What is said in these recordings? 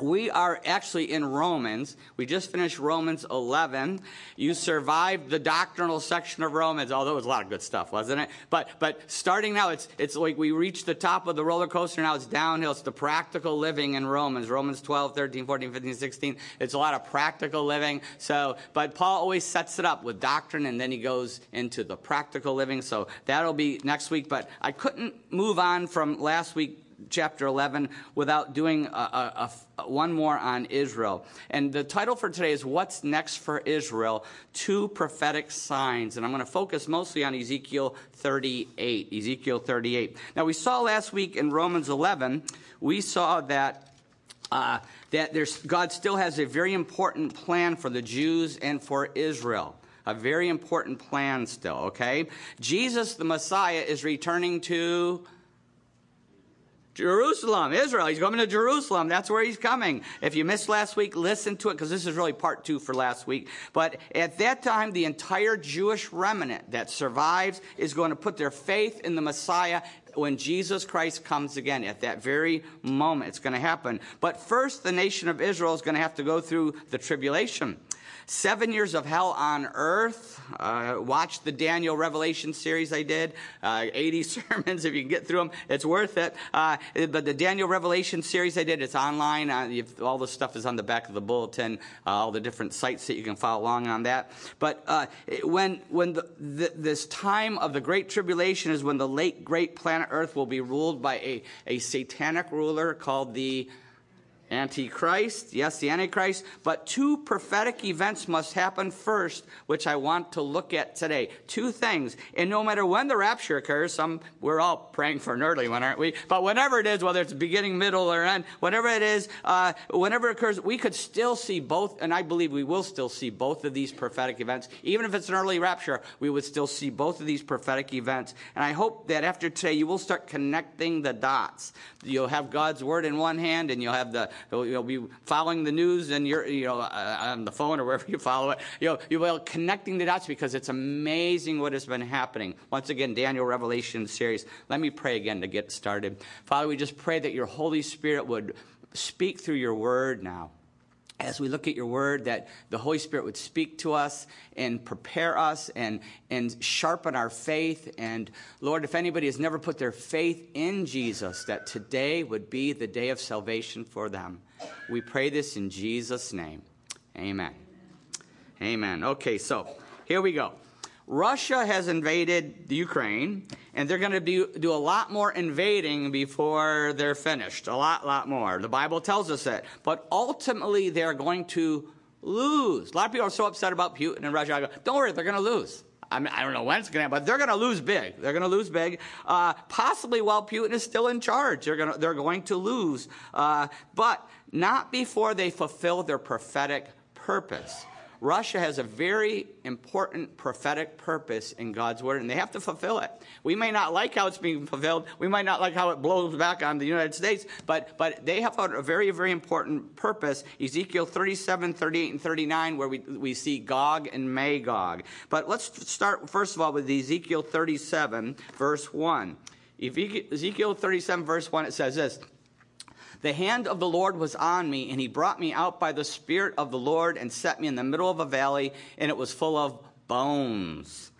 we are actually in Romans. We just finished Romans 11. You survived the doctrinal section of Romans, although it was a lot of good stuff, wasn't it? But, but starting now, it's, it's like we reached the top of the roller coaster. Now it's downhill. It's the practical living in Romans. Romans 12, 13, 14, 15, 16. It's a lot of practical living. So, but Paul always sets it up with doctrine and then he goes into the practical living. So that'll be next week. But I couldn't move on from last week chapter 11 without doing a, a, a, one more on Israel. And the title for today is What's Next for Israel? Two Prophetic Signs. And I'm going to focus mostly on Ezekiel 38. Ezekiel 38. Now, we saw last week in Romans 11, we saw that. Uh, that God still has a very important plan for the Jews and for Israel. A very important plan still, okay? Jesus, the Messiah, is returning to Jerusalem, Israel. He's coming to Jerusalem. That's where he's coming. If you missed last week, listen to it because this is really part two for last week. But at that time, the entire Jewish remnant that survives is going to put their faith in the Messiah when Jesus Christ comes again. At that very moment, it's going to happen. But first, the nation of Israel is going to have to go through the tribulation. Seven years of hell on earth. Uh, watch the Daniel Revelation series I did. Uh, 80 sermons, if you can get through them, it's worth it. Uh, but the Daniel Revelation series I did, it's online. Uh, all the stuff is on the back of the bulletin, uh, all the different sites that you can follow along on that. But uh, when, when the, the, this time of the Great Tribulation is when the late great planet Earth will be ruled by a, a satanic ruler called the Antichrist, yes, the Antichrist, but two prophetic events must happen first, which I want to look at today. Two things. And no matter when the rapture occurs, some, we're all praying for an early one, aren't we? But whenever it is, whether it's beginning, middle, or end, whenever it is, uh, whenever it occurs, we could still see both, and I believe we will still see both of these prophetic events. Even if it's an early rapture, we would still see both of these prophetic events. And I hope that after today, you will start connecting the dots. You'll have God's word in one hand, and you'll have the You'll be following the news and you're, you know, uh, on the phone or wherever you follow it. You know, you'll be connecting the dots because it's amazing what has been happening. Once again, Daniel Revelation series. Let me pray again to get started. Father, we just pray that your Holy Spirit would speak through your word now as we look at your word, that the Holy Spirit would speak to us and prepare us and, and sharpen our faith. And Lord, if anybody has never put their faith in Jesus, that today would be the day of salvation for them. We pray this in Jesus' name. Amen. Amen. Okay, so here we go. Russia has invaded the Ukraine, and they're going to do, do a lot more invading before they're finished. A lot, lot more. The Bible tells us that. But ultimately, they're going to lose. A lot of people are so upset about Putin and Russia. I go, don't worry, they're going to lose. I, mean, I don't know when it's going to happen, but they're going to lose big. They're going to lose big. Uh, possibly while Putin is still in charge, they're going to, they're going to lose. Uh, but not before they fulfill their prophetic purpose. Russia has a very important prophetic purpose in God's word, and they have to fulfill it. We may not like how it's being fulfilled. We might not like how it blows back on the United States, but, but they have a very, very important purpose. Ezekiel 37, 38, and 39, where we, we see Gog and Magog. But let's start, first of all, with Ezekiel 37, verse 1. Ezekiel 37, verse 1, it says this. The hand of the Lord was on me, and he brought me out by the Spirit of the Lord and set me in the middle of a valley, and it was full of bones.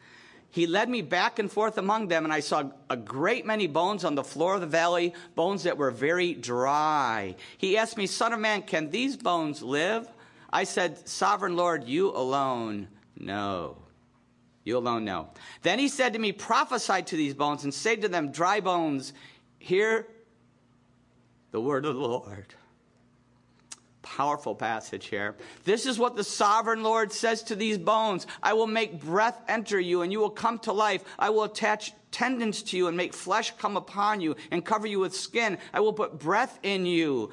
He led me back and forth among them, and I saw a great many bones on the floor of the valley, bones that were very dry. He asked me, Son of man, can these bones live? I said, Sovereign Lord, you alone know. You alone know. Then he said to me, Prophesy to these bones and say to them, Dry bones, hear the word of the Lord. Powerful passage here. This is what the sovereign Lord says to these bones I will make breath enter you, and you will come to life. I will attach tendons to you and make flesh come upon you and cover you with skin. I will put breath in you,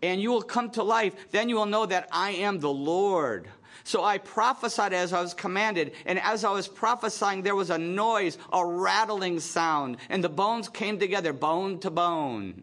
and you will come to life. Then you will know that I am the Lord. So I prophesied as I was commanded, and as I was prophesying, there was a noise, a rattling sound, and the bones came together, bone to bone.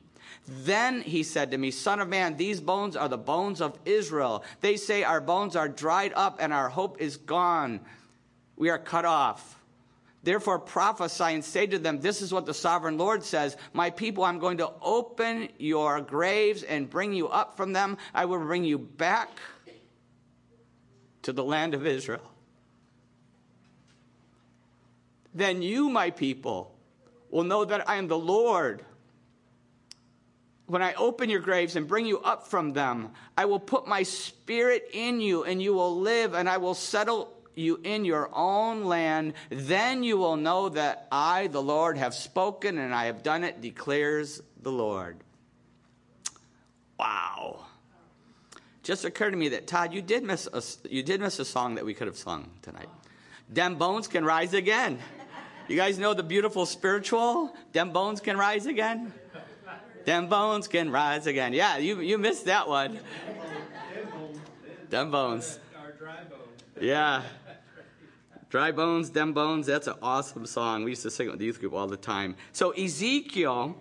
Then he said to me, Son of man, these bones are the bones of Israel. They say, Our bones are dried up, and our hope is gone we are cut off. Therefore, prophesy and say to them, This is what the sovereign Lord says My people, I'm going to open your graves and bring you up from them. I will bring you back to the land of Israel. Then you, my people, will know that I am the Lord. When I open your graves and bring you up from them, I will put my spirit in you, and you will live, and I will settle you in your own land, then you will know that I, the Lord, have spoken and I have done it, declares the Lord. Wow. Just occurred to me that Todd, you did miss a, you did miss a song that we could have sung tonight. Dem bones can rise again. You guys know the beautiful spiritual? Dem bones can rise again. Dem bones can rise again. Yeah, you you missed that one. Dem bones. Yeah. Dry bones, dem bones, that's an awesome song. We used to sing it with the youth group all the time. So Ezekiel,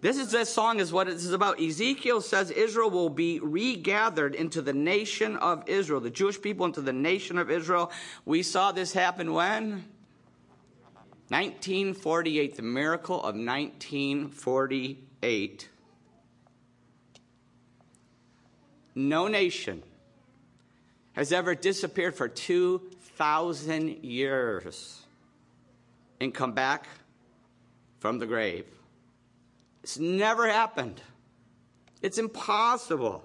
this is this song is what it is about. Ezekiel says Israel will be regathered into the nation of Israel, the Jewish people into the nation of Israel. We saw this happen when? 1948, the miracle of 1948. No nation has ever disappeared for two thousand years and come back from the grave. It's never happened. It's impossible.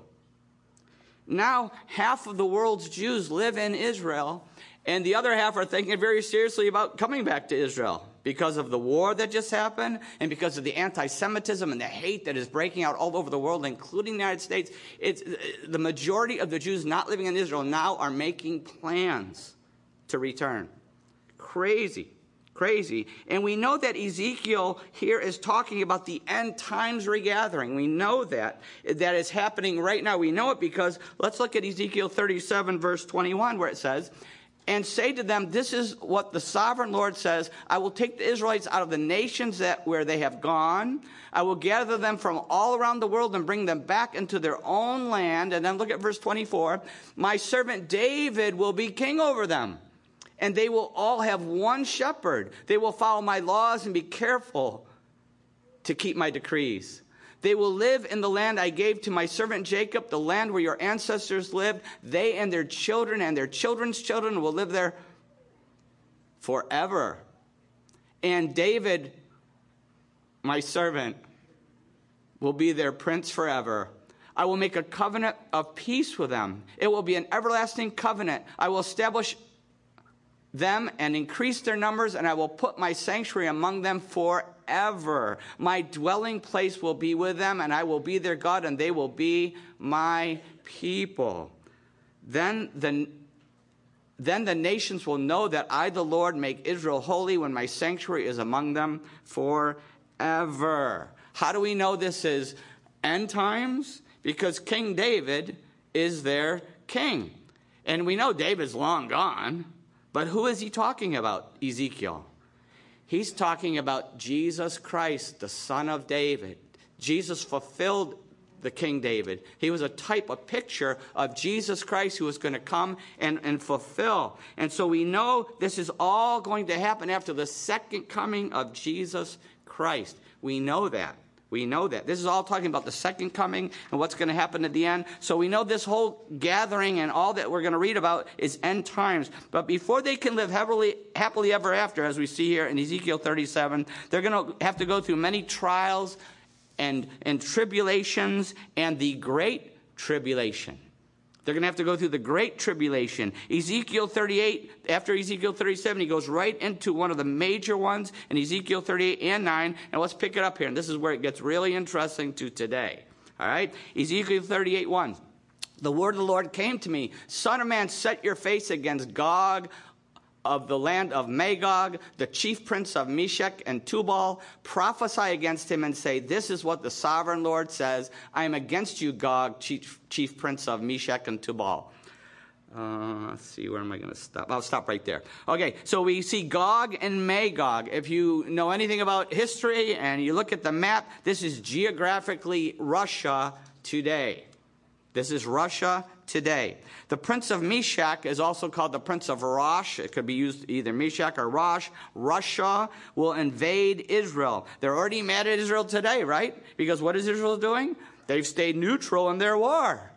Now, half of the world's Jews live in Israel, and the other half are thinking very seriously about coming back to Israel because of the war that just happened and because of the anti Semitism and the hate that is breaking out all over the world, including the United States. It's, uh, the majority of the Jews not living in Israel now are making plans to return. Crazy. Crazy. And we know that Ezekiel here is talking about the end times regathering. We know that. That is happening right now. We know it because let's look at Ezekiel 37, verse 21, where it says, and say to them, This is what the sovereign Lord says I will take the Israelites out of the nations that, where they have gone. I will gather them from all around the world and bring them back into their own land. And then look at verse 24 My servant David will be king over them and they will all have one shepherd. They will follow my laws and be careful to keep my decrees. They will live in the land I gave to my servant Jacob, the land where your ancestors lived. They and their children and their children's children will live there forever. And David, my servant, will be their prince forever. I will make a covenant of peace with them. It will be an everlasting covenant. I will establish them and increase their numbers, and I will put my sanctuary among them forever. My dwelling place will be with them, and I will be their God, and they will be my people. Then the then the nations will know that I, the Lord, make Israel holy when my sanctuary is among them forever. How do we know this is end times? Because King David is their king. And we know David's long gone. But who is he talking about, Ezekiel? He's talking about Jesus Christ, the son of David. Jesus fulfilled the King David. He was a type, a picture of Jesus Christ who was going to come and, and fulfill. And so we know this is all going to happen after the second coming of Jesus Christ. We know that. We know that. This is all talking about the second coming and what's going to happen at the end. So we know this whole gathering and all that we're going to read about is end times. But before they can live happily, happily ever after, as we see here in Ezekiel 37, they're going to have to go through many trials and, and tribulations and the great tribulation. They're going to have to go through the great tribulation. Ezekiel 38, after Ezekiel 37, he goes right into one of the major ones in Ezekiel 38 and 9. And let's pick it up here. And this is where it gets really interesting to today. All right? Ezekiel 38 1. The word of the Lord came to me Son of man, set your face against Gog of the land of Magog, the chief prince of Meshech and Tubal, prophesy against him and say, This is what the sovereign Lord says I am against you, Gog, chief, chief prince of Meshech and Tubal. Uh, let's see, where am I going to stop? I'll stop right there. Okay, so we see Gog and Magog. If you know anything about history and you look at the map, this is geographically Russia today. This is Russia today. The prince of Meshech is also called the prince of Rosh. It could be used either Meshech or Rosh. Russia will invade Israel. They're already mad at Israel today, right? Because what is Israel doing? They've stayed neutral in their war.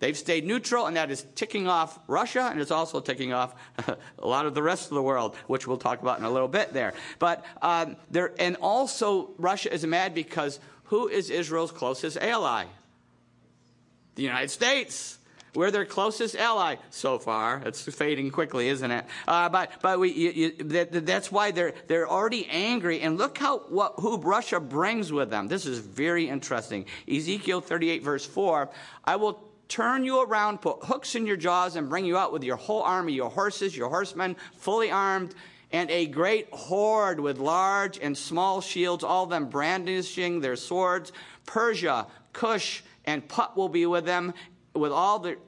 They've stayed neutral, and that is ticking off Russia, and it's also ticking off a lot of the rest of the world, which we'll talk about in a little bit there. But um, there, and also Russia is mad because who is Israel's closest ally? The United States. We're their closest ally so far. It's fading quickly, isn't it? Uh, but but we, you, you, that, that's why they're they're already angry. And look how what who Russia brings with them. This is very interesting. Ezekiel 38 verse 4. I will turn you around, put hooks in your jaws, and bring you out with your whole army, your horses, your horsemen, fully armed, and a great horde with large and small shields, all of them brandishing their swords. Persia, Cush, and Put will be with them, with all the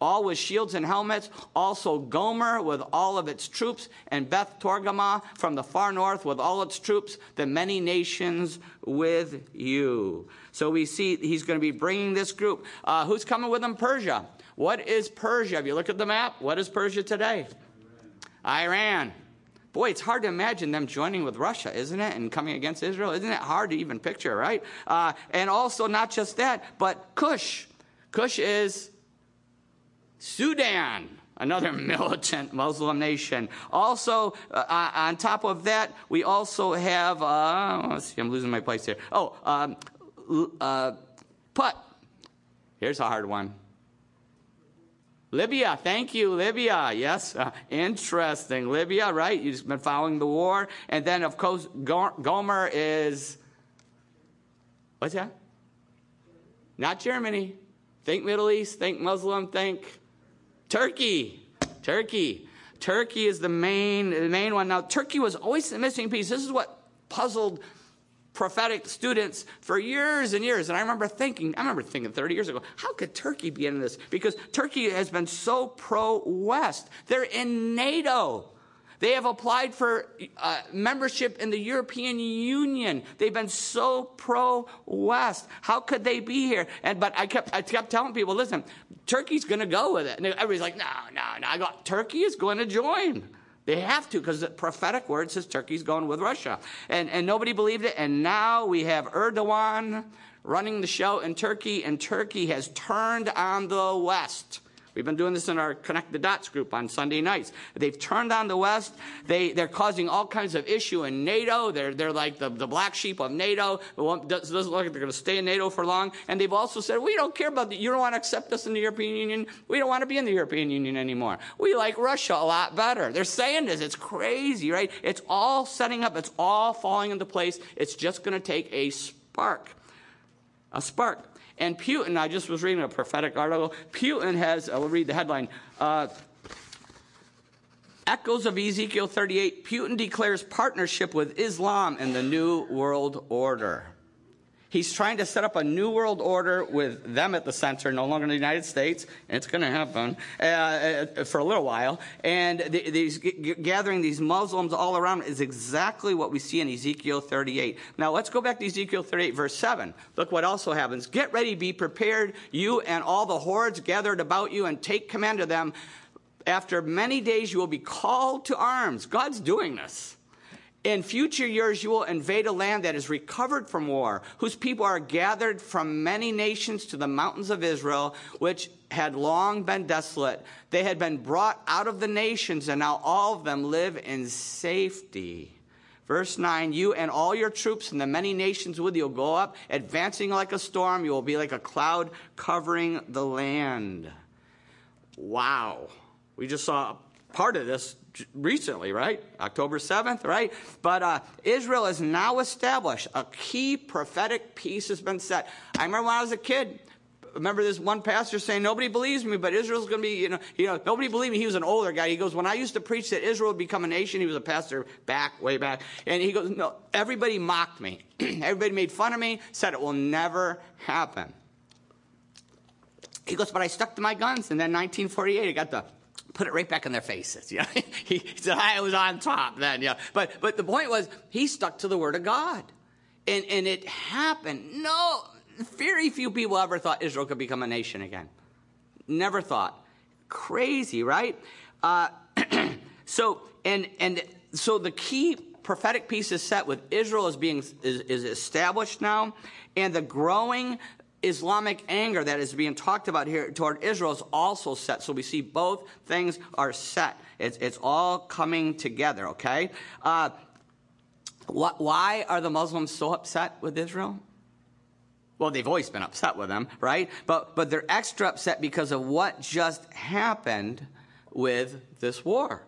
all with shields and helmets, also Gomer with all of its troops, and Beth Togarmah from the far north with all its troops, the many nations with you. So we see he's going to be bringing this group. Uh, who's coming with him? Persia. What is Persia? If you look at the map, what is Persia today? Iran. Iran. Boy, it's hard to imagine them joining with Russia, isn't it? And coming against Israel. Isn't it hard to even picture, right? Uh, and also, not just that, but Cush. Cush is Sudan, another militant Muslim nation. Also, uh, on top of that, we also have, uh, let's see, I'm losing my place here. Oh, um, uh, Put. Here's a hard one. Libya, thank you, Libya. Yes, uh, interesting. Libya, right? You've been following the war. And then, of course, Gomer is, what's that? Not Germany. Think Middle East, think Muslim, think Turkey. Turkey. Turkey is the main, the main one. Now, Turkey was always the missing piece. This is what puzzled prophetic students for years and years. And I remember thinking, I remember thinking 30 years ago, how could Turkey be in this? Because Turkey has been so pro West. They're in NATO. They have applied for uh, membership in the European Union. They've been so pro West. How could they be here? And but I kept I kept telling people, listen, Turkey's going to go with it. And everybody's like, no, no, no. I go, Turkey is going to join. They have to because the prophetic word says Turkey's going with Russia. And, and nobody believed it. And now we have Erdogan running the show in Turkey, and Turkey has turned on the West. We've been doing this in our Connect the Dots group on Sunday nights. They've turned on the West. They, they're causing all kinds of issue in NATO. They're, they're like the, the black sheep of NATO. It doesn't look like they're going to stay in NATO for long. And they've also said, we don't care about that. You don't want to accept us in the European Union. We don't want to be in the European Union anymore. We like Russia a lot better. They're saying this. It's crazy, right? It's all setting up. It's all falling into place. It's just going to take a spark. A spark. And Putin, I just was reading a prophetic article. Putin has, I'll read the headline. Uh, Echoes of Ezekiel 38 Putin declares partnership with Islam in the New World Order. He's trying to set up a new world order with them at the center, no longer in the United States. It's going to happen uh, uh, for a little while. And these gathering these Muslims all around is exactly what we see in Ezekiel 38. Now let's go back to Ezekiel 38, verse 7. Look what also happens. Get ready, be prepared, you and all the hordes gathered about you, and take command of them. After many days, you will be called to arms. God's doing this. In future years, you will invade a land that is recovered from war, whose people are gathered from many nations to the mountains of Israel, which had long been desolate. They had been brought out of the nations, and now all of them live in safety. Verse 9 You and all your troops and the many nations with you will go up, advancing like a storm. You will be like a cloud covering the land. Wow. We just saw part of this recently, right? October 7th, right? But uh, Israel is now established. A key prophetic piece has been set. I remember when I was a kid, remember this one pastor saying, nobody believes me, but Israel's going to be, you know, you know, nobody believed me. He was an older guy. He goes, when I used to preach that Israel would become a nation, he was a pastor back, way back. And he goes, no, everybody mocked me. everybody made fun of me, said it will never happen. He goes, but I stuck to my guns. And then 1948, I got the put it right back in their faces. You know? he said, I was on top then. Yeah. But, but the point was, he stuck to the word of God. And, and it happened. No, very few people ever thought Israel could become a nation again. Never thought. Crazy, right? Uh, so, and, and so the key prophetic piece is set with Israel is being is, is established now, and the growing Islamic anger that is being talked about here toward Israel is also set. So we see both things are set. It's, it's all coming together, okay? Uh, wh- why are the Muslims so upset with Israel? Well, they've always been upset with them, right? But, but they're extra upset because of what just happened with this war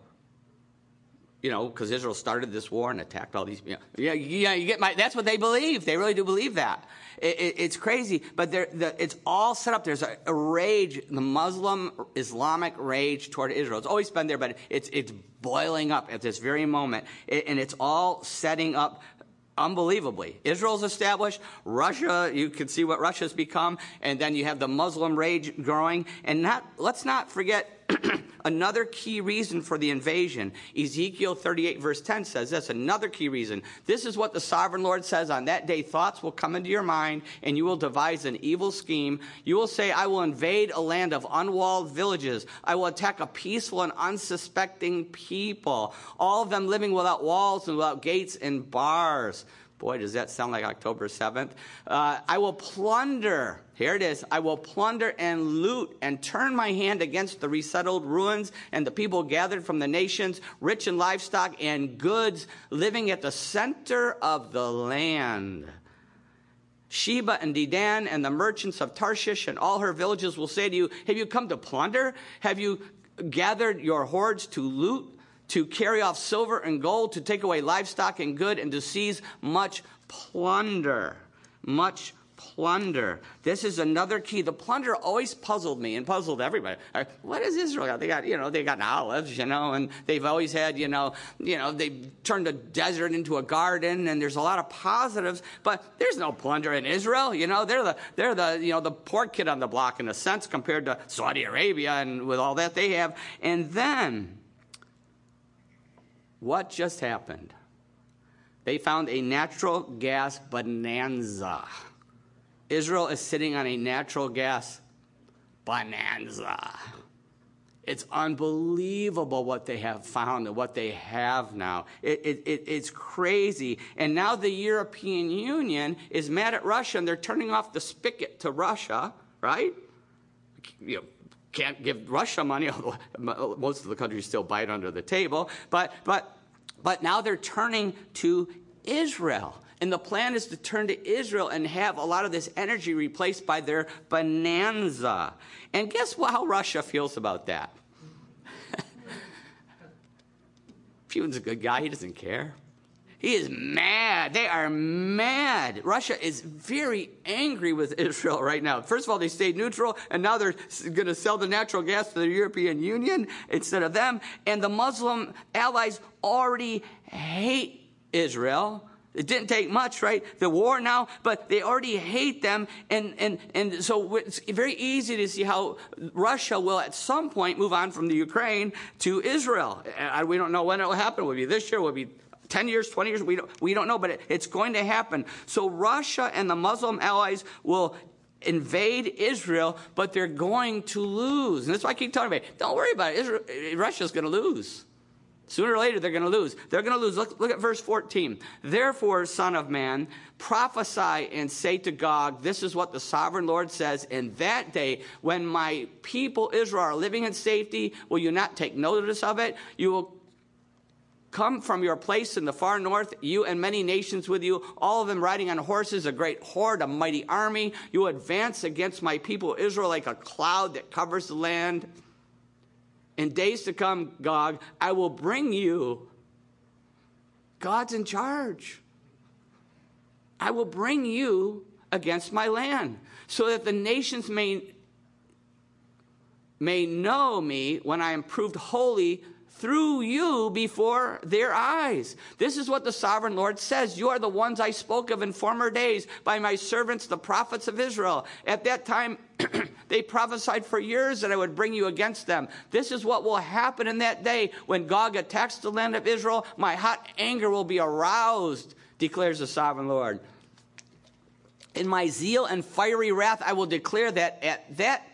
you know, because Israel started this war and attacked all these. You know, yeah, yeah, you get my. That's what they believe. They really do believe that. It, it, it's crazy, but the, it's all set up. There's a, a, rage, the Muslim Islamic rage toward Israel. It's always been there, but it's it's boiling up at this very moment, it, and it's all setting up unbelievably. Israel's established, Russia, you can see what Russia's become, and then you have the Muslim rage growing. And not, let's not forget another key reason for the invasion. Ezekiel 38 verse 10 says this, another key reason. This is what the sovereign Lord says on that day, thoughts will come into your mind and you will devise an evil scheme. You will say, I will invade a land of unwalled villages. I will attack a peaceful and unsuspecting people, all of them living without walls and without gates and bars. Boy, does that sound like October 7th. Uh, I will plunder. Here it is. I will plunder and loot and turn my hand against the resettled ruins and the people gathered from the nations, rich in livestock and goods, living at the center of the land. Sheba and Dedan and the merchants of Tarshish and all her villages will say to you, Have you come to plunder? Have you gathered your hordes to loot? To carry off silver and gold, to take away livestock and good, and to seize much plunder. Much plunder. This is another key. The plunder always puzzled me and puzzled everybody. Uh, what is Israel got? They got, you know, they got olives, you know, and they've always had, you know, you know, they've turned a desert into a garden, and there's a lot of positives, but there's no plunder in Israel. You know, they're the they're the you know the poor kid on the block in a sense compared to Saudi Arabia and with all that they have. And then what just happened? They found a natural gas bonanza. Israel is sitting on a natural gas bonanza. It's unbelievable what they have found and what they have now. It, it, it, it's crazy. And now the European Union is mad at Russia and they're turning off the spigot to Russia, right? You know, can't give Russia money, although most of the countries still bite under the table. But, but, but now they're turning to Israel. And the plan is to turn to Israel and have a lot of this energy replaced by their bonanza. And guess how Russia feels about that? Putin's a good guy, he doesn't care. He is mad. They are mad. Russia is very angry with Israel right now. First of all, they stayed neutral, and now they're going to sell the natural gas to the European Union instead of them. And the Muslim allies already hate Israel. It didn't take much, right? The war now, but they already hate them. And, and, and so it's very easy to see how Russia will at some point move on from the Ukraine to Israel. Uh, we don't know when it will happen. It will be this year, will be 10 years, 20 years, we don't, we don't know, but it, it's going to happen. So Russia and the Muslim allies will invade Israel, but they're going to lose. And that's why I keep talking about it. Don't worry about it. Israel, Russia's going to lose. Sooner or later, they're going to lose. They're going to lose. Look, look, at verse 14. Therefore, Son of Man, prophesy and say to Gog, This is what the sovereign Lord says. In that day, when my people Israel are living in safety, will you not take notice of it? You will Come from your place in the far north, you and many nations with you, all of them riding on horses, a great horde, a mighty army. You advance against my people Israel like a cloud that covers the land. In days to come, Gog, I will bring you. God's in charge. I will bring you against my land, so that the nations may, may know me when I am proved holy through you before their eyes. This is what the sovereign Lord says. You are the ones I spoke of in former days by my servants, the prophets of Israel. At that time, they prophesied for years that I would bring you against them. This is what will happen in that day when Gog attacks the land of Israel. My hot anger will be aroused, declares the sovereign Lord. In my zeal and fiery wrath, I will declare that at that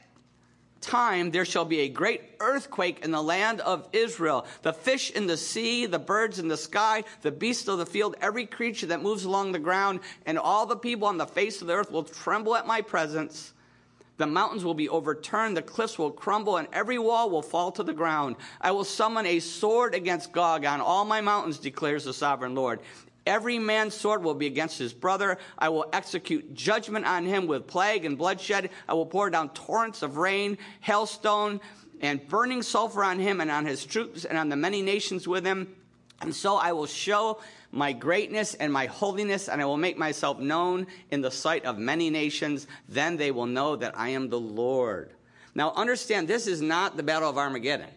time there shall be a great earthquake in the land of Israel. The fish in the sea, the birds in the sky, the beasts of the field, every creature that moves along the ground, and all the people on the face of the earth will tremble at my presence. The mountains will be overturned, the cliffs will crumble, and every wall will fall to the ground. I will summon a sword against Gog on all my mountains, declares the sovereign Lord. Every man's sword will be against his brother. I will execute judgment on him with plague and bloodshed. I will pour down torrents of rain, hailstone, and burning sulfur on him and on his troops and on the many nations with him. And so I will show my greatness and my holiness, and I will make myself known in the sight of many nations. Then they will know that I am the Lord. Now, understand, this is not the Battle of Armageddon.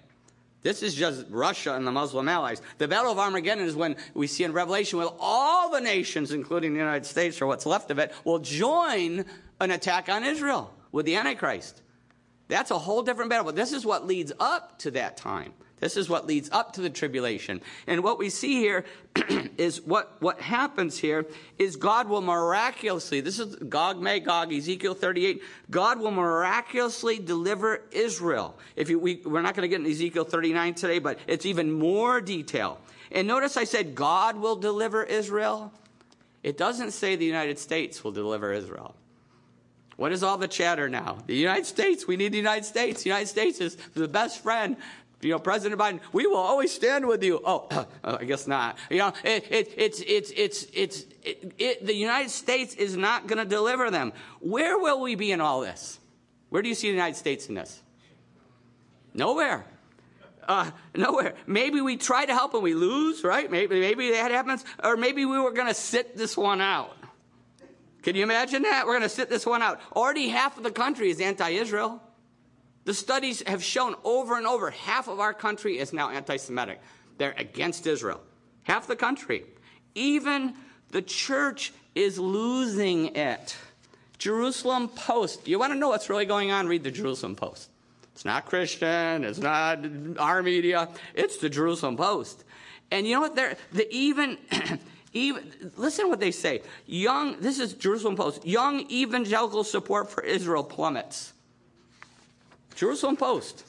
This is just Russia and the Muslim allies. The Battle of Armageddon is when we see in Revelation when all the nations, including the United States or what's left of it, will join an attack on Israel with the Antichrist. That's a whole different battle. But this is what leads up to that time. This is what leads up to the tribulation. And what we see here is what, what happens here is God will miraculously, this is Gog Magog, Ezekiel 38, God will miraculously deliver Israel. If you, we, we're not going to get in Ezekiel 39 today, but it's even more detail. And notice I said God will deliver Israel. It doesn't say the United States will deliver Israel. What is all the chatter now? The United States, we need the United States. The United States is the best friend you know, President Biden, we will always stand with you. Oh, uh, I guess not. You know, it, it, it's, it's, it's, it's, it, the United States is not going to deliver them. Where will we be in all this? Where do you see the United States in this? Nowhere. Uh, nowhere. Maybe we try to help and we lose, right? Maybe, maybe that happens. Or maybe we were going to sit this one out. Can you imagine that? We're going to sit this one out. Already half of the country is anti Israel. The studies have shown over and over half of our country is now anti Semitic. They're against Israel. Half the country. Even the church is losing it. Jerusalem Post. You want to know what's really going on? Read the Jerusalem Post. It's not Christian, it's not our media, it's the Jerusalem Post. And you know what? They're the even. Even, listen to what they say. Young, this is Jerusalem Post. Young evangelical support for Israel plummets. Jerusalem Post.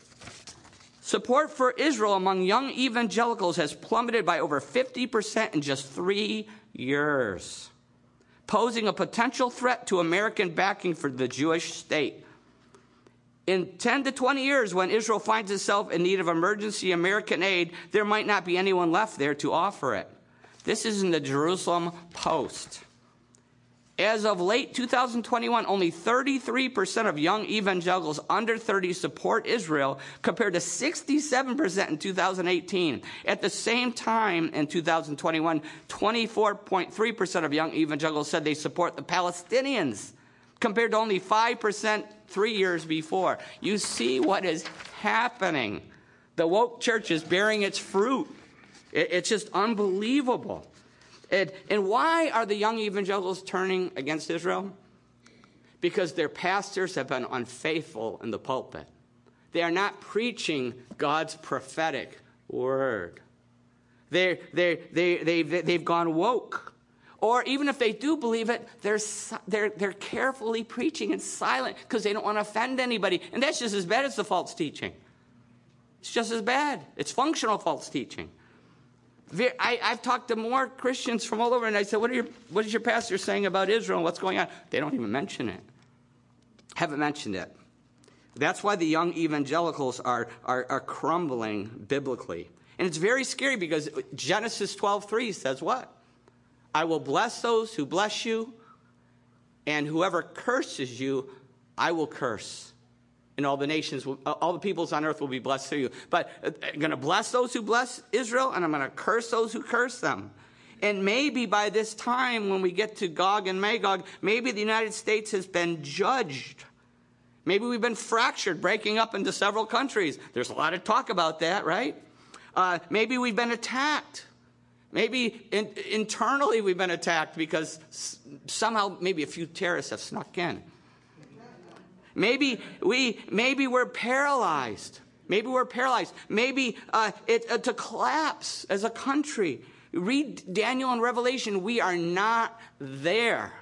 Support for Israel among young evangelicals has plummeted by over 50% in just three years, posing a potential threat to American backing for the Jewish state. In 10 to 20 years, when Israel finds itself in need of emergency American aid, there might not be anyone left there to offer it. This is in the Jerusalem Post. As of late 2021, only 33% of young evangelicals under 30 support Israel, compared to 67% in 2018. At the same time in 2021, 24.3% of young evangelicals said they support the Palestinians, compared to only 5% three years before. You see what is happening. The woke church is bearing its fruit. It's just unbelievable. And, and why are the young evangelicals turning against Israel? Because their pastors have been unfaithful in the pulpit. They are not preaching God's prophetic word. They're, they're, they, they've, they've gone woke. Or even if they do believe it, they're, they're, they're carefully preaching and silent because they don't want to offend anybody. And that's just as bad as the false teaching. It's just as bad. It's functional false teaching. I, have talked to more Christians from all over, and I said, what, your, what is your pastor saying about Israel and what's going on? They don't even mention it. Haven't mentioned it. That's why the young evangelicals are, are, are crumbling biblically. And it's very scary because Genesis 12:3 says what? I will bless those who bless you, and whoever curses you, I will curse and all the nations, will, all the peoples on earth will be blessed through you. But uh, I'm going to bless those who bless Israel, and I'm going to curse those who curse them. and maybe by this time, when we get to Gog and Magog, maybe the United States has been judged. Maybe we've been fractured, breaking up into several countries. There's a lot of talk about that, right? Uh, maybe we've been attacked. Maybe in, internally we've been attacked because somehow maybe a few terrorists have snuck in. Maybe we maybe we're paralyzed. Maybe we're paralyzed. Maybe uh, it, uh, to collapse as a country. Read Daniel and Revelation. We are not there.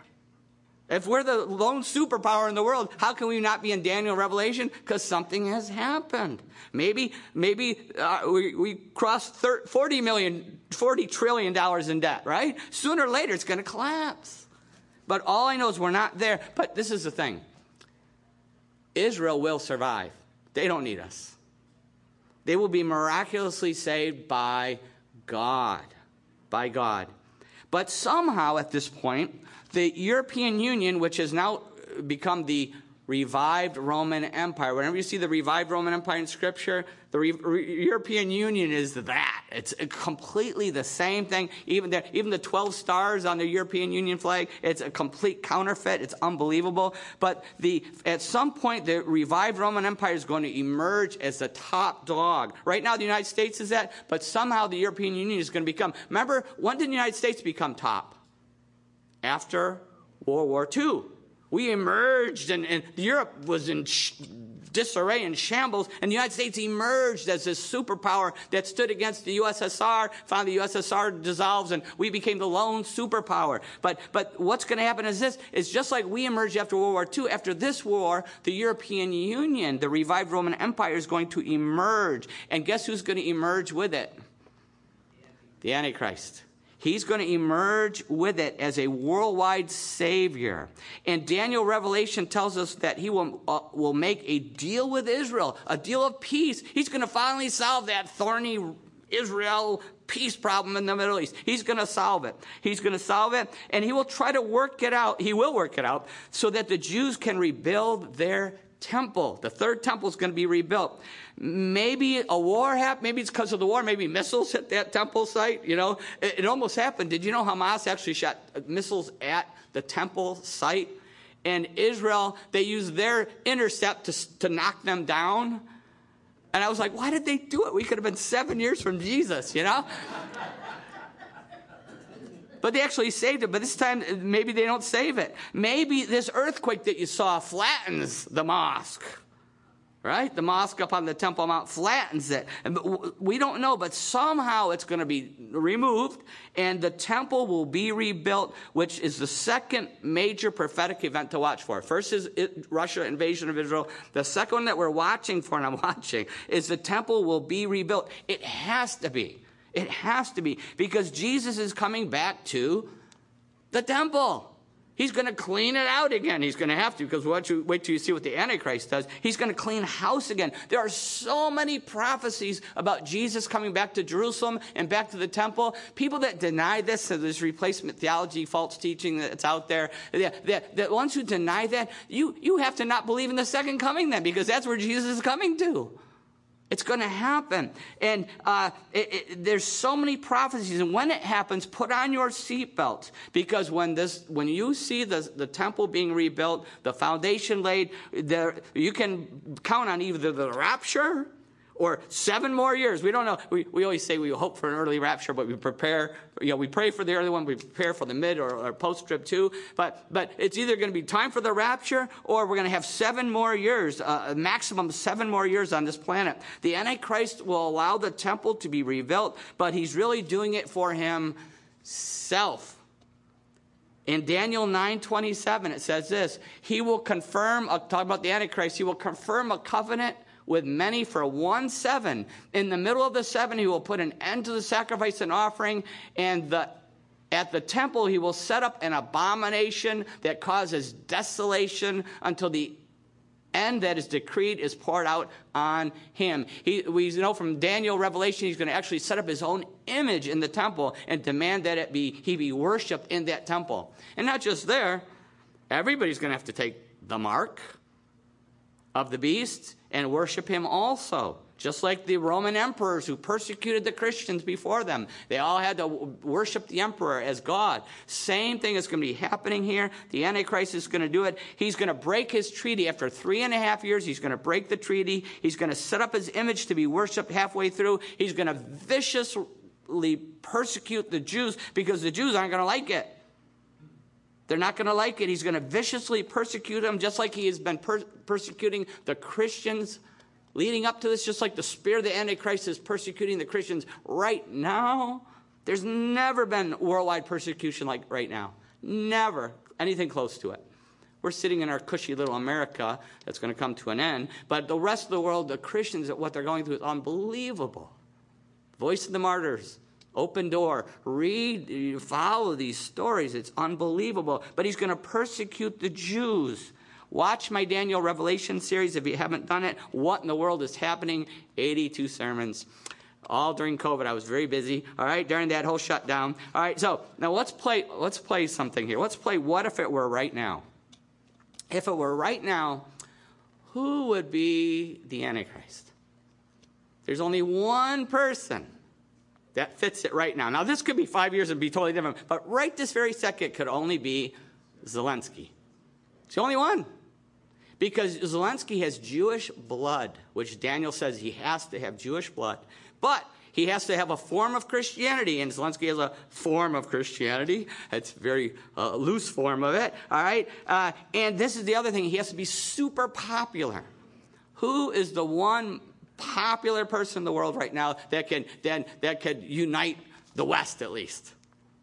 If we're the lone superpower in the world, how can we not be in Daniel Revelation? Because something has happened. Maybe, maybe uh, we, we crossed 30, 40 million, 40 trillion dollars in debt, right? Sooner or later, it's going to collapse. But all I know is we're not there. But this is the thing Israel will survive. They don't need us. They will be miraculously saved by God. By God. But somehow at this point, the European Union, which has now become the revived Roman Empire. Whenever you see the revived Roman Empire in Scripture, the re- re- European Union is that. It's completely the same thing. Even the, even the 12 stars on the European Union flag, it's a complete counterfeit. It's unbelievable. But the, at some point, the revived Roman Empire is going to emerge as the top dog. Right now, the United States is that, but somehow the European Union is going to become. Remember, when did the United States become top? After World War II. We emerged, and, and Europe was in sh- disarray and shambles, and the United States emerged as this superpower that stood against the USSR. Finally, the USSR dissolves, and we became the lone superpower. But, but what's going to happen is this: is just like we emerged after World War II. After this war, the European Union, the revived Roman Empire, is going to emerge, and guess who's going to emerge with it? The Antichrist. He's going to emerge with it as a worldwide savior. And Daniel Revelation tells us that he will, uh, will make a deal with Israel, a deal of peace. He's going to finally solve that thorny Israel peace problem in the Middle East. He's going to solve it. He's going to solve it, and he will try to work it out. He will work it out so that the Jews can rebuild their temple. The third temple is going to be rebuilt. Maybe a war happened. Maybe it's because of the war. Maybe missiles hit that temple site. You know, it, it almost happened. Did you know Hamas actually shot uh, missiles at the temple site? And Israel, they used their intercept to, to knock them down. And I was like, why did they do it? We could have been seven years from Jesus, you know? But they actually saved it. But this time, maybe they don't save it. Maybe this earthquake that you saw flattens the mosque. Right? The mosque up on the Temple Mount flattens it. We don't know, but somehow it's going to be removed and the temple will be rebuilt, which is the second major prophetic event to watch for. First is Russia invasion of Israel. The second one that we're watching for, and I'm watching, is the temple will be rebuilt. It has to be. It has to be because Jesus is coming back to the temple. He's going to clean it out again. He's going to have to because wait till you see what the Antichrist does. He's going to clean house again. There are so many prophecies about Jesus coming back to Jerusalem and back to the temple. People that deny this, so this replacement theology, false teaching that's out there, the, the, the ones who deny that, you, you have to not believe in the second coming then because that's where Jesus is coming to. It's going to happen. And uh, it, it, there's so many prophecies. And when it happens, put on your seatbelt. Because when, this, when you see the, the temple being rebuilt, the foundation laid, there, you can count on either the rapture or seven more years. We don't know. We, we always say we hope for an early rapture, but we prepare, you know, we pray for the early one, we prepare for the mid or, or post trib too. But, but it's either going to be time for the rapture or we're going to have seven more years, uh, a maximum seven more years on this planet. The Antichrist will allow the temple to be rebuilt, but he's really doing it for himself. In Daniel 9:27 it says this, he will confirm, uh, talking about the Antichrist, he will confirm a covenant with many for one seven. In the middle of the seven, he will put an end to the sacrifice and offering, and the at the temple, he will set up an abomination that causes desolation until the end that is decreed is poured out on him. He, we know from Daniel Revelation, he's going to actually set up his own image in the temple and demand that it be he be worshipped in that temple. And not just there, everybody's going to have to take the mark of the beast and worship him also. just like the Roman emperors who persecuted the Christians before them. They all had to worship the emperor as God. Same thing is going to be happening here. The Antichrist is going to do it. He's going to break his treaty. After three and a half years, he's going to break the treaty. He's going to set up his image to be worshiped halfway through. He's going to viciously persecute the Jews because the Jews aren't going to like it. They're not going to like it. He's going to viciously persecute them, just like he has been per- persecuting the Christians leading up to this, just like the spirit of the Antichrist is persecuting the Christians right now. There's never been worldwide persecution like right now. Never anything close to it. We're sitting in our cushy little America that's going to come to an end, but the rest of the world, the Christians, what they're going through is unbelievable. Voice of the Martyrs, Open Door, read, follow these stories. It's unbelievable. But he's going to persecute the Jews. Watch my Daniel Revelation series if you haven't done it. What in the world is happening? 82 sermons. All during COVID. I was very busy. All right, during that whole shutdown. All right, so now let's play let's play something here. Let's play what if it were right now? If it were right now, who would be the Antichrist? There's only one person that fits it right now. Now, this could be five years and be totally different, but right this very second could only be Zelensky. It's the only one because Zelensky has Jewish blood, which Daniel says he has to have Jewish blood. But he has to have a form of Christianity, and Zelensky has a form of Christianity. It's a very uh, loose form of it, all right? Uh, and this is the other thing, he has to be super popular. Who is the one popular person in the world right now that can, then that could unite the West at least?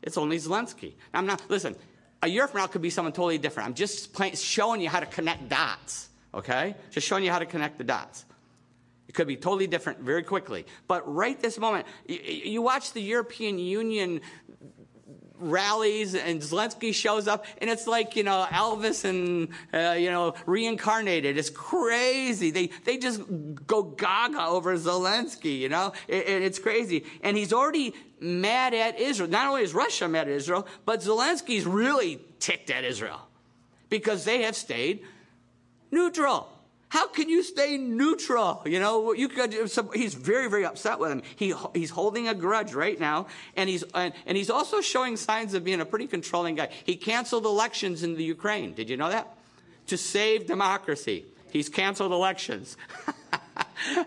It's only Zelensky. I'm not, listen, a year from now could be someone totally different. I'm just showing you how to connect dots, okay? Just showing you how to connect the dots. It could be totally different very quickly. But right this moment, you, you watch the European Union rallies and Zelensky shows up and it's like, you know, Elvis and, uh, you know, reincarnated. It's crazy. They, they just go gaga over Zelensky, you know, it, it, it's crazy. And he's already mad at Israel. Not only is Russia mad at Israel, but Zelensky's really ticked at Israel because they have stayed neutral. How can you stay neutral? You know, you could, he's very, very upset with him. He, he's holding a grudge right now, and he's, and, and he's also showing signs of being a pretty controlling guy. He canceled elections in the Ukraine. Did you know that? To save democracy. He's canceled elections. you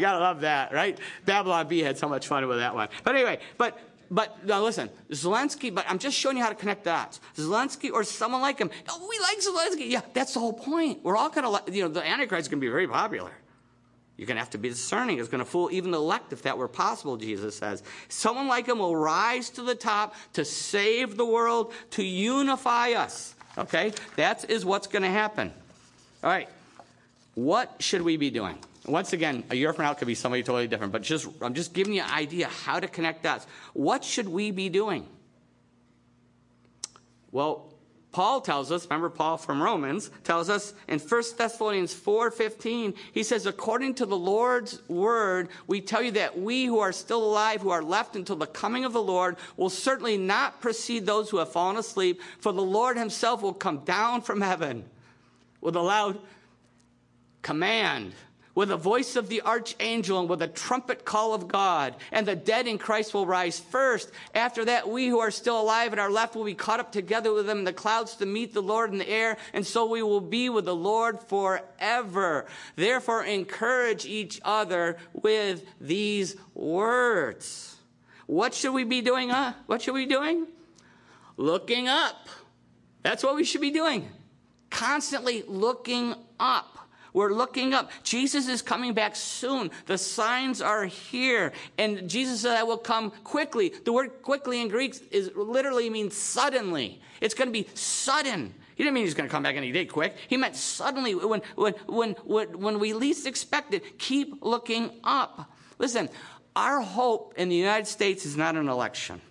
gotta love that, right? Babylon Bee had so much fun with that one. But anyway, but but now listen, Zelensky, but I'm just showing you how to connect dots. Zelensky or someone like him. Oh, we like Zelensky. Yeah, that's the whole point. We're all going to, you know, the Antichrist is going to be very popular. You're going to have to be discerning. It's going to fool even the elect if that were possible, Jesus says. Someone like him will rise to the top to save the world, to unify us. Okay? That is what's going to happen. All right. What should we be doing? Once again, a year from now could be somebody totally different, but just I'm just giving you an idea how to connect dots. What should we be doing? Well, Paul tells us, remember Paul from Romans tells us in 1 Thessalonians 4:15, he says according to the Lord's word, we tell you that we who are still alive who are left until the coming of the Lord will certainly not precede those who have fallen asleep, for the Lord himself will come down from heaven with a loud command with the voice of the archangel and with a trumpet call of God. And the dead in Christ will rise first. After that, we who are still alive and are left will be caught up together with them in the clouds to meet the Lord in the air. And so we will be with the Lord forever. Therefore, encourage each other with these words. What should we be doing? Huh? What should we be doing? Looking up. That's what we should be doing. Constantly looking up. We're looking up. Jesus is coming back soon. The signs are here. And Jesus said, I will come quickly. The word quickly in Greek is literally means suddenly. It's going to be sudden. He didn't mean he's going to come back any day quick. He meant suddenly when, when, when, when, when we least expect it. Keep looking up. Listen, our hope in the United States is not an election.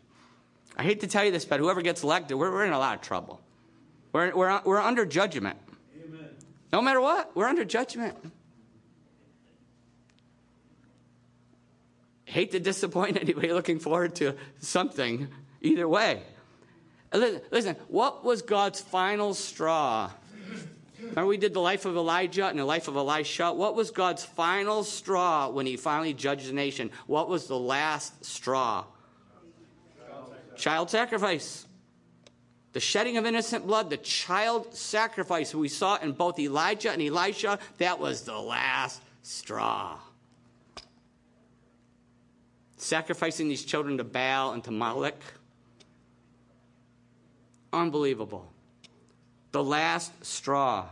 I hate to tell you this, but whoever gets elected, we're, we're in a lot of trouble. We're, we're, we're under judgment. No matter what, we're under judgment. Hate to disappoint anybody looking forward to something either way. Uh, listen, what was God's final straw Remember, we did the life of Elijah and the life of Elisha? What was God's final straw when he finally judged the nation? What was the last straw? Child sacrifice. The shedding of innocent blood, the child sacrifice we saw in both Elijah and Elisha, that was the last straw. Sacrificing these children to Baal and to Moloch. Unbelievable. The last straw.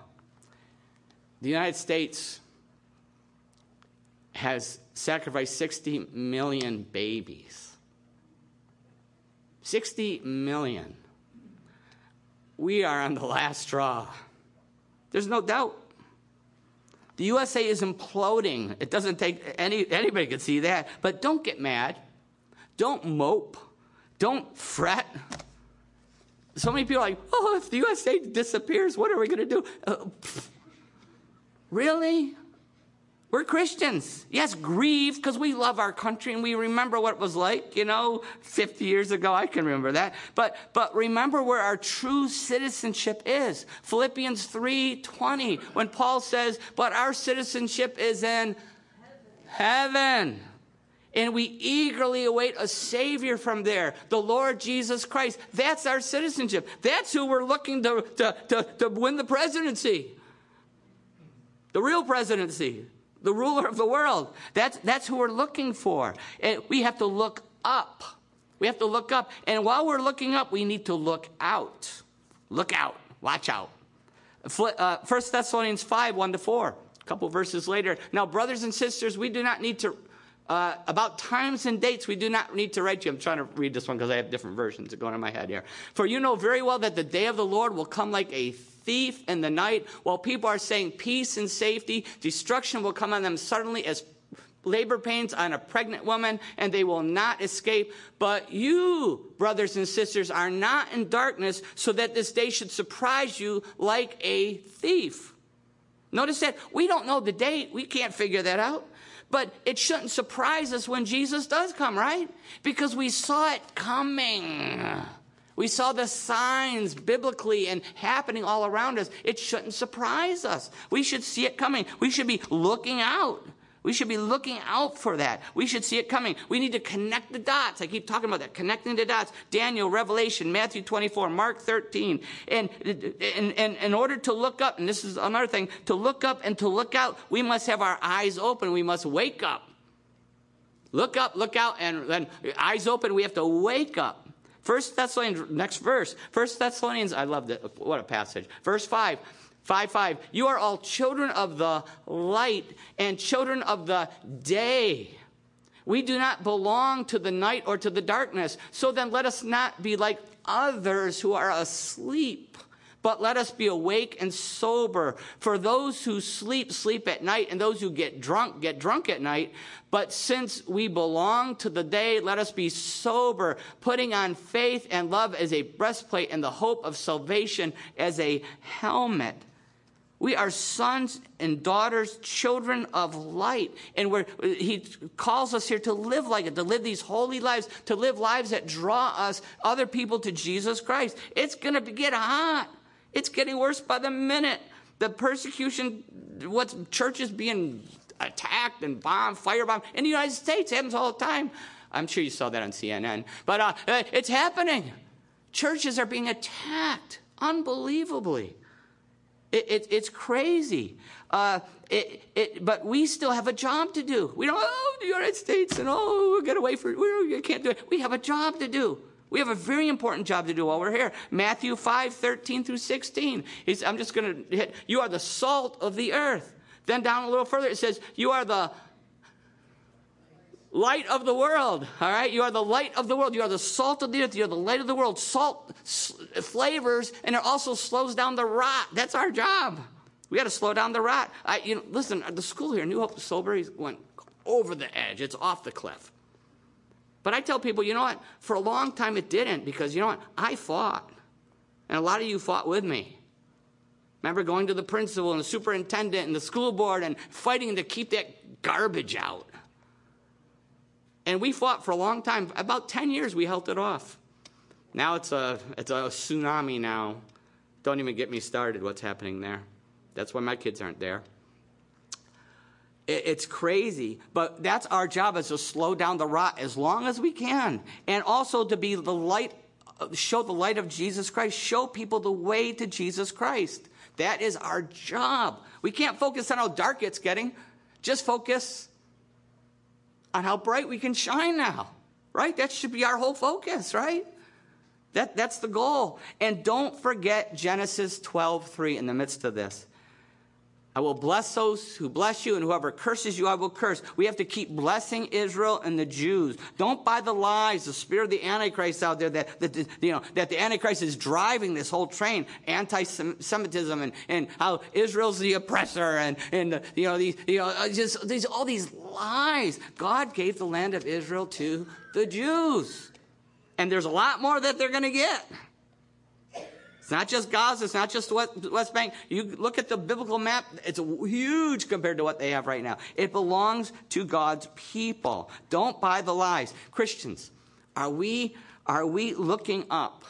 The United States has sacrificed 60 million babies. 60 million. We are on the last straw. There's no doubt. The USA is imploding. It doesn't take any anybody could see that. But don't get mad. Don't mope. Don't fret. So many people are like, oh, if the USA disappears, what are we going to do? Uh, really? We're Christians. Yes, grieve because we love our country and we remember what it was like, you know, 50 years ago. I can remember that. But, but remember where our true citizenship is. Philippians 3:20, when Paul says, but our citizenship is in heaven. heaven. And we eagerly await a Savior from there, the Lord Jesus Christ. That's our citizenship. That's who we're looking to, to, to, to win the presidency. The real presidency the ruler of the world. That's, that's who we're looking for. And we have to look up. We have to look up. And while we're looking up, we need to look out. Look out. Watch out. Uh, 1 Thessalonians 5 1 to 4, a couple verses later. Now, brothers and sisters, we do not need to. Uh, about times and dates, we do not need to write you. I'm trying to read this one because I have different versions going in my head here. For you know very well that the day of the Lord will come like a thief in the night. While people are saying peace and safety, destruction will come on them suddenly as labor pains on a pregnant woman, and they will not escape. But you, brothers and sisters, are not in darkness, so that this day should surprise you like a thief. Notice that we don't know the date, we can't figure that out. But it shouldn't surprise us when Jesus does come, right? Because we saw it coming. We saw the signs biblically and happening all around us. It shouldn't surprise us. We should see it coming. We should be looking out. We should be looking out for that. We should see it coming. We need to connect the dots. I keep talking about that, connecting the dots. Daniel, Revelation, Matthew 24, Mark 13. And, and, and in order to look up, and this is another thing, to look up and to look out, we must have our eyes open. We must wake up. Look up, look out, and then eyes open, we have to wake up. First Thessalonians, next verse. First Thessalonians, I love that. What a passage. Verse 5. 5 5. You are all children of the light and children of the day. We do not belong to the night or to the darkness. So then let us not be like others who are asleep but let us be awake and sober. For those who sleep, sleep at night, and those who get drunk, get drunk at night. But since we belong to the day, let us be sober, putting on faith and love as a breastplate and the hope of salvation as a helmet. We are sons and daughters, children of light. And we he calls us here to live like it, to live these holy lives, to live lives that draw us, other people, to Jesus Christ. It's going to get hot. It's getting worse by the minute. The persecution, what's churches being attacked and bombed, firebombed in the United States happens all the time. I'm sure you saw that on CNN, but uh, uh, it's happening. Churches are being attacked unbelievably. It, it, it's crazy. Uh, it, but we still have a job to do. We don't, oh, the United States, and oh, we get away from it. We can't do it. We have a job to do. We have a very important job to do while we're here. Matthew 5, 13 through 16. He's, I'm just going to hit, you are the salt of the earth. Then down a little further, it says, you are the light of the world. All right? You are the light of the world. You are the salt of the earth. You are the light of the world. Salt flavors, and it also slows down the rot. That's our job. We got to slow down the rot. I, you know, listen, the school here, New Hope Solebury, went over the edge. It's off the cliff. But I tell people, you know what? For a long time it didn't because you know what? I fought. And a lot of you fought with me. Remember going to the principal and the superintendent and the school board and fighting to keep that garbage out. And we fought for a long time. About 10 years we held it off. Now it's a, it's a tsunami now. Don't even get me started what's happening there. That's why my kids aren't there. It's crazy, but that's our job is to slow down the rot as long as we can. And also to be the light, uh, show the light of Jesus Christ, show people the way to Jesus Christ. That is our job. We can't focus on how dark it's getting, just focus on how bright we can shine now, right? That should be our whole focus, right? That, that's the goal. And don't forget Genesis 12 3 in the midst of this. I will bless those who bless you, and whoever curses you, I will curse. We have to keep blessing Israel and the Jews. Don't buy the lies, the spirit of the Antichrist out there that, that you know that the Antichrist is driving this whole train, anti-Semitism, and, and how Israel's the oppressor, and and you know these you know uh, just these all these lies. God gave the land of Israel to the Jews, and there's a lot more that they're going to get. It's not just Gaza, it's not just the West Bank. You look at the biblical map, it's huge compared to what they have right now. It belongs to God's people. Don't buy the lies. Christians, are we, are we looking up?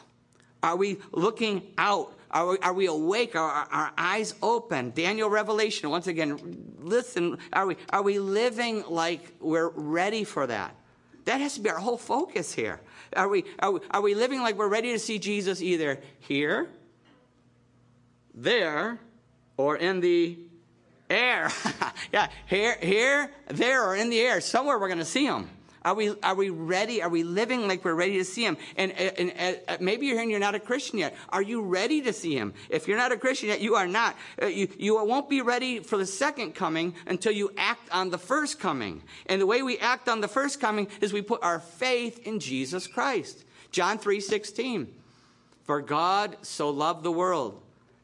Are we looking out? Are we, are we awake? Are our, our eyes open? Daniel Revelation, once again, listen, are we, are we living like we're ready for that? That has to be our whole focus here. Are we, are we, are we living like we're ready to see Jesus either here, there, or in the air? yeah, here, here, there, or in the air. Somewhere we're going to see him. Are we, are we ready? Are we living like we're ready to see him? And, and, and, uh, maybe you're here and you're not a Christian yet. Are you ready to see him? If you're not a Christian yet, you are not. Uh, you, you won't be ready for the second coming until you act on the first coming. And the way we act on the first coming is we put our faith in Jesus Christ. John 3 16. For God so loved the world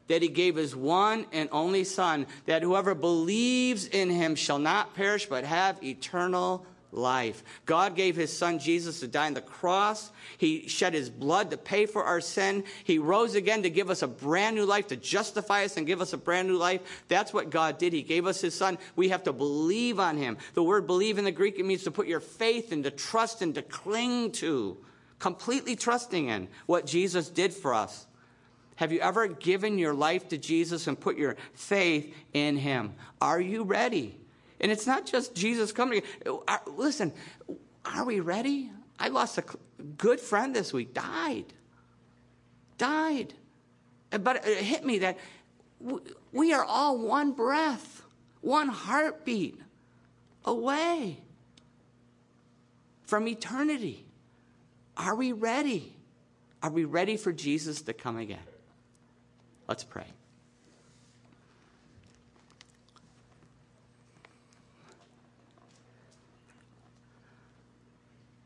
that he gave his one and only Son, that whoever believes in him shall not perish but have eternal life. God gave his son Jesus to die on the cross. He shed his blood to pay for our sin. He rose again to give us a brand new life, to justify us and give us a brand new life. That's what God did. He gave us his son. We have to believe on him. The word believe in the Greek, it means to put your faith and to trust and to cling to, completely trusting in what Jesus did for us. Have you ever given your life to Jesus and put your faith in him? Are you ready? And it's not just Jesus coming. Uh, listen, are we ready? I lost a good friend this week, died. Died. But it hit me that we are all one breath, one heartbeat away from eternity. Are we ready? Are we ready for Jesus to come again? Let's pray.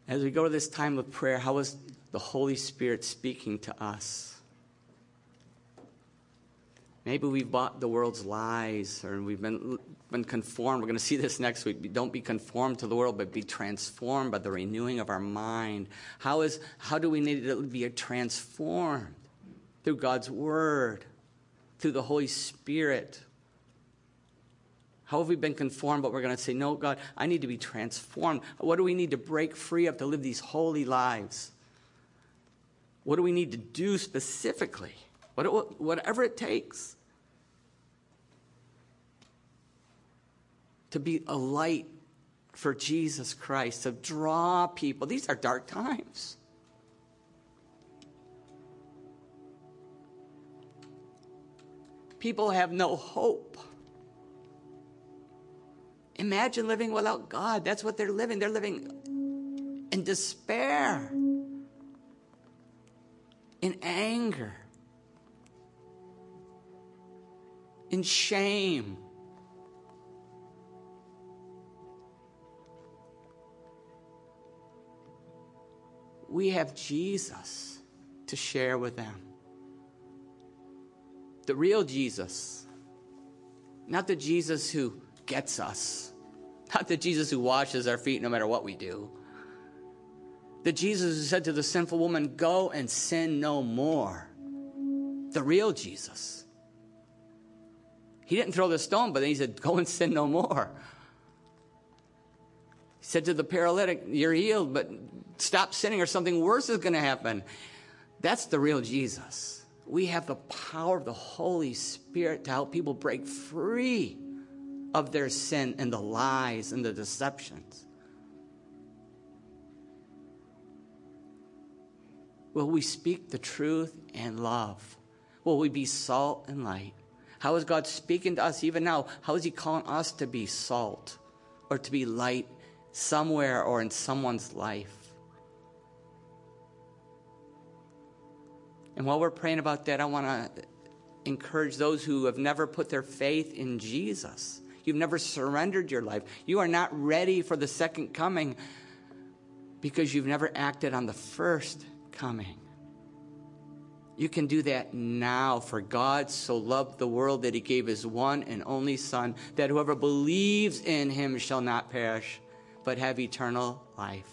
As we go to this time of prayer, how is the Holy Spirit speaking to us? Maybe we've bought the world's lies or we've been, been conformed. We're going to see this next week. Don't be conformed to the world, but be transformed by the renewing of our mind. How, is, how do we need to be transformed? Through God's Word, through the Holy Spirit. How have we been conformed? But we're going to say, No, God, I need to be transformed. What do we need to break free of to live these holy lives? What do we need to do specifically? What, whatever it takes to be a light for Jesus Christ, to draw people. These are dark times. People have no hope. Imagine living without God. That's what they're living. They're living in despair, in anger, in shame. We have Jesus to share with them. The real Jesus, not the Jesus who gets us. Not the Jesus who washes our feet no matter what we do. The Jesus who said to the sinful woman, Go and sin no more. The real Jesus. He didn't throw the stone, but then he said, Go and sin no more. He said to the paralytic, You're healed, but stop sinning or something worse is going to happen. That's the real Jesus. we have the power of the Holy Spirit to help people break free of their sin and the lies and the deceptions. Will we speak the truth and love? Will we be salt and light? How is God speaking to us even now? How is He calling us to be salt or to be light somewhere or in someone's life? And while we're praying about that, I want to encourage those who have never put their faith in Jesus. You've never surrendered your life. You are not ready for the second coming because you've never acted on the first coming. You can do that now, for God so loved the world that he gave his one and only Son, that whoever believes in him shall not perish, but have eternal life.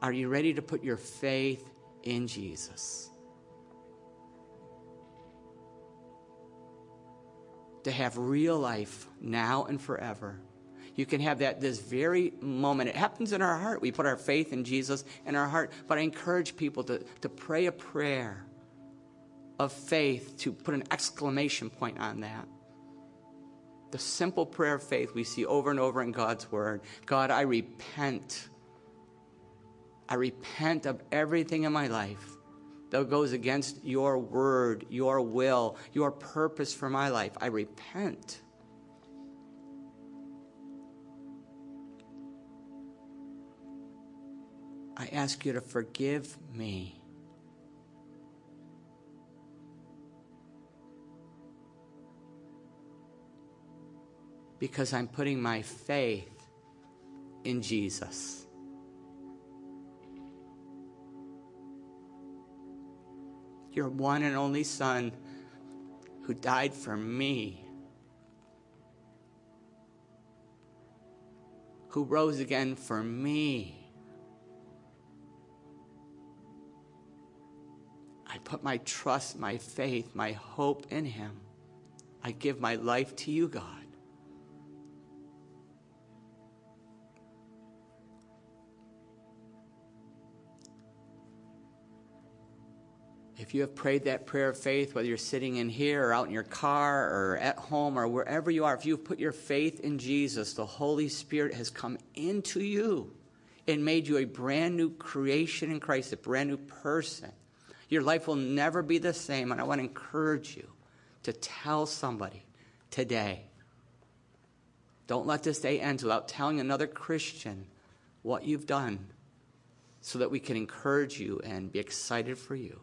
Are you ready to put your faith in Jesus? To have real life now and forever. You can have that this very moment. It happens in our heart. We put our faith in Jesus in our heart. But I encourage people to, to pray a prayer of faith, to put an exclamation point on that. The simple prayer of faith we see over and over in God's Word God, I repent. I repent of everything in my life that goes against your word, your will, your purpose for my life. I repent. I ask you to forgive me. Because I'm putting my faith in Jesus. Your one and only Son who died for me, who rose again for me. I put my trust, my faith, my hope in Him. I give my life to you, God. If you have prayed that prayer of faith, whether you're sitting in here or out in your car or at home or wherever you are, if you've put your faith in Jesus, the Holy Spirit has come into you and made you a brand new creation in Christ, a brand new person. Your life will never be the same. And I want to encourage you to tell somebody today. Don't let this day end without telling another Christian what you've done so that we can encourage you and be excited for you.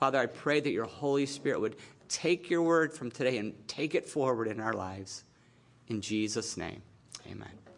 Father, I pray that your Holy Spirit would take your word from today and take it forward in our lives. In Jesus' name, amen.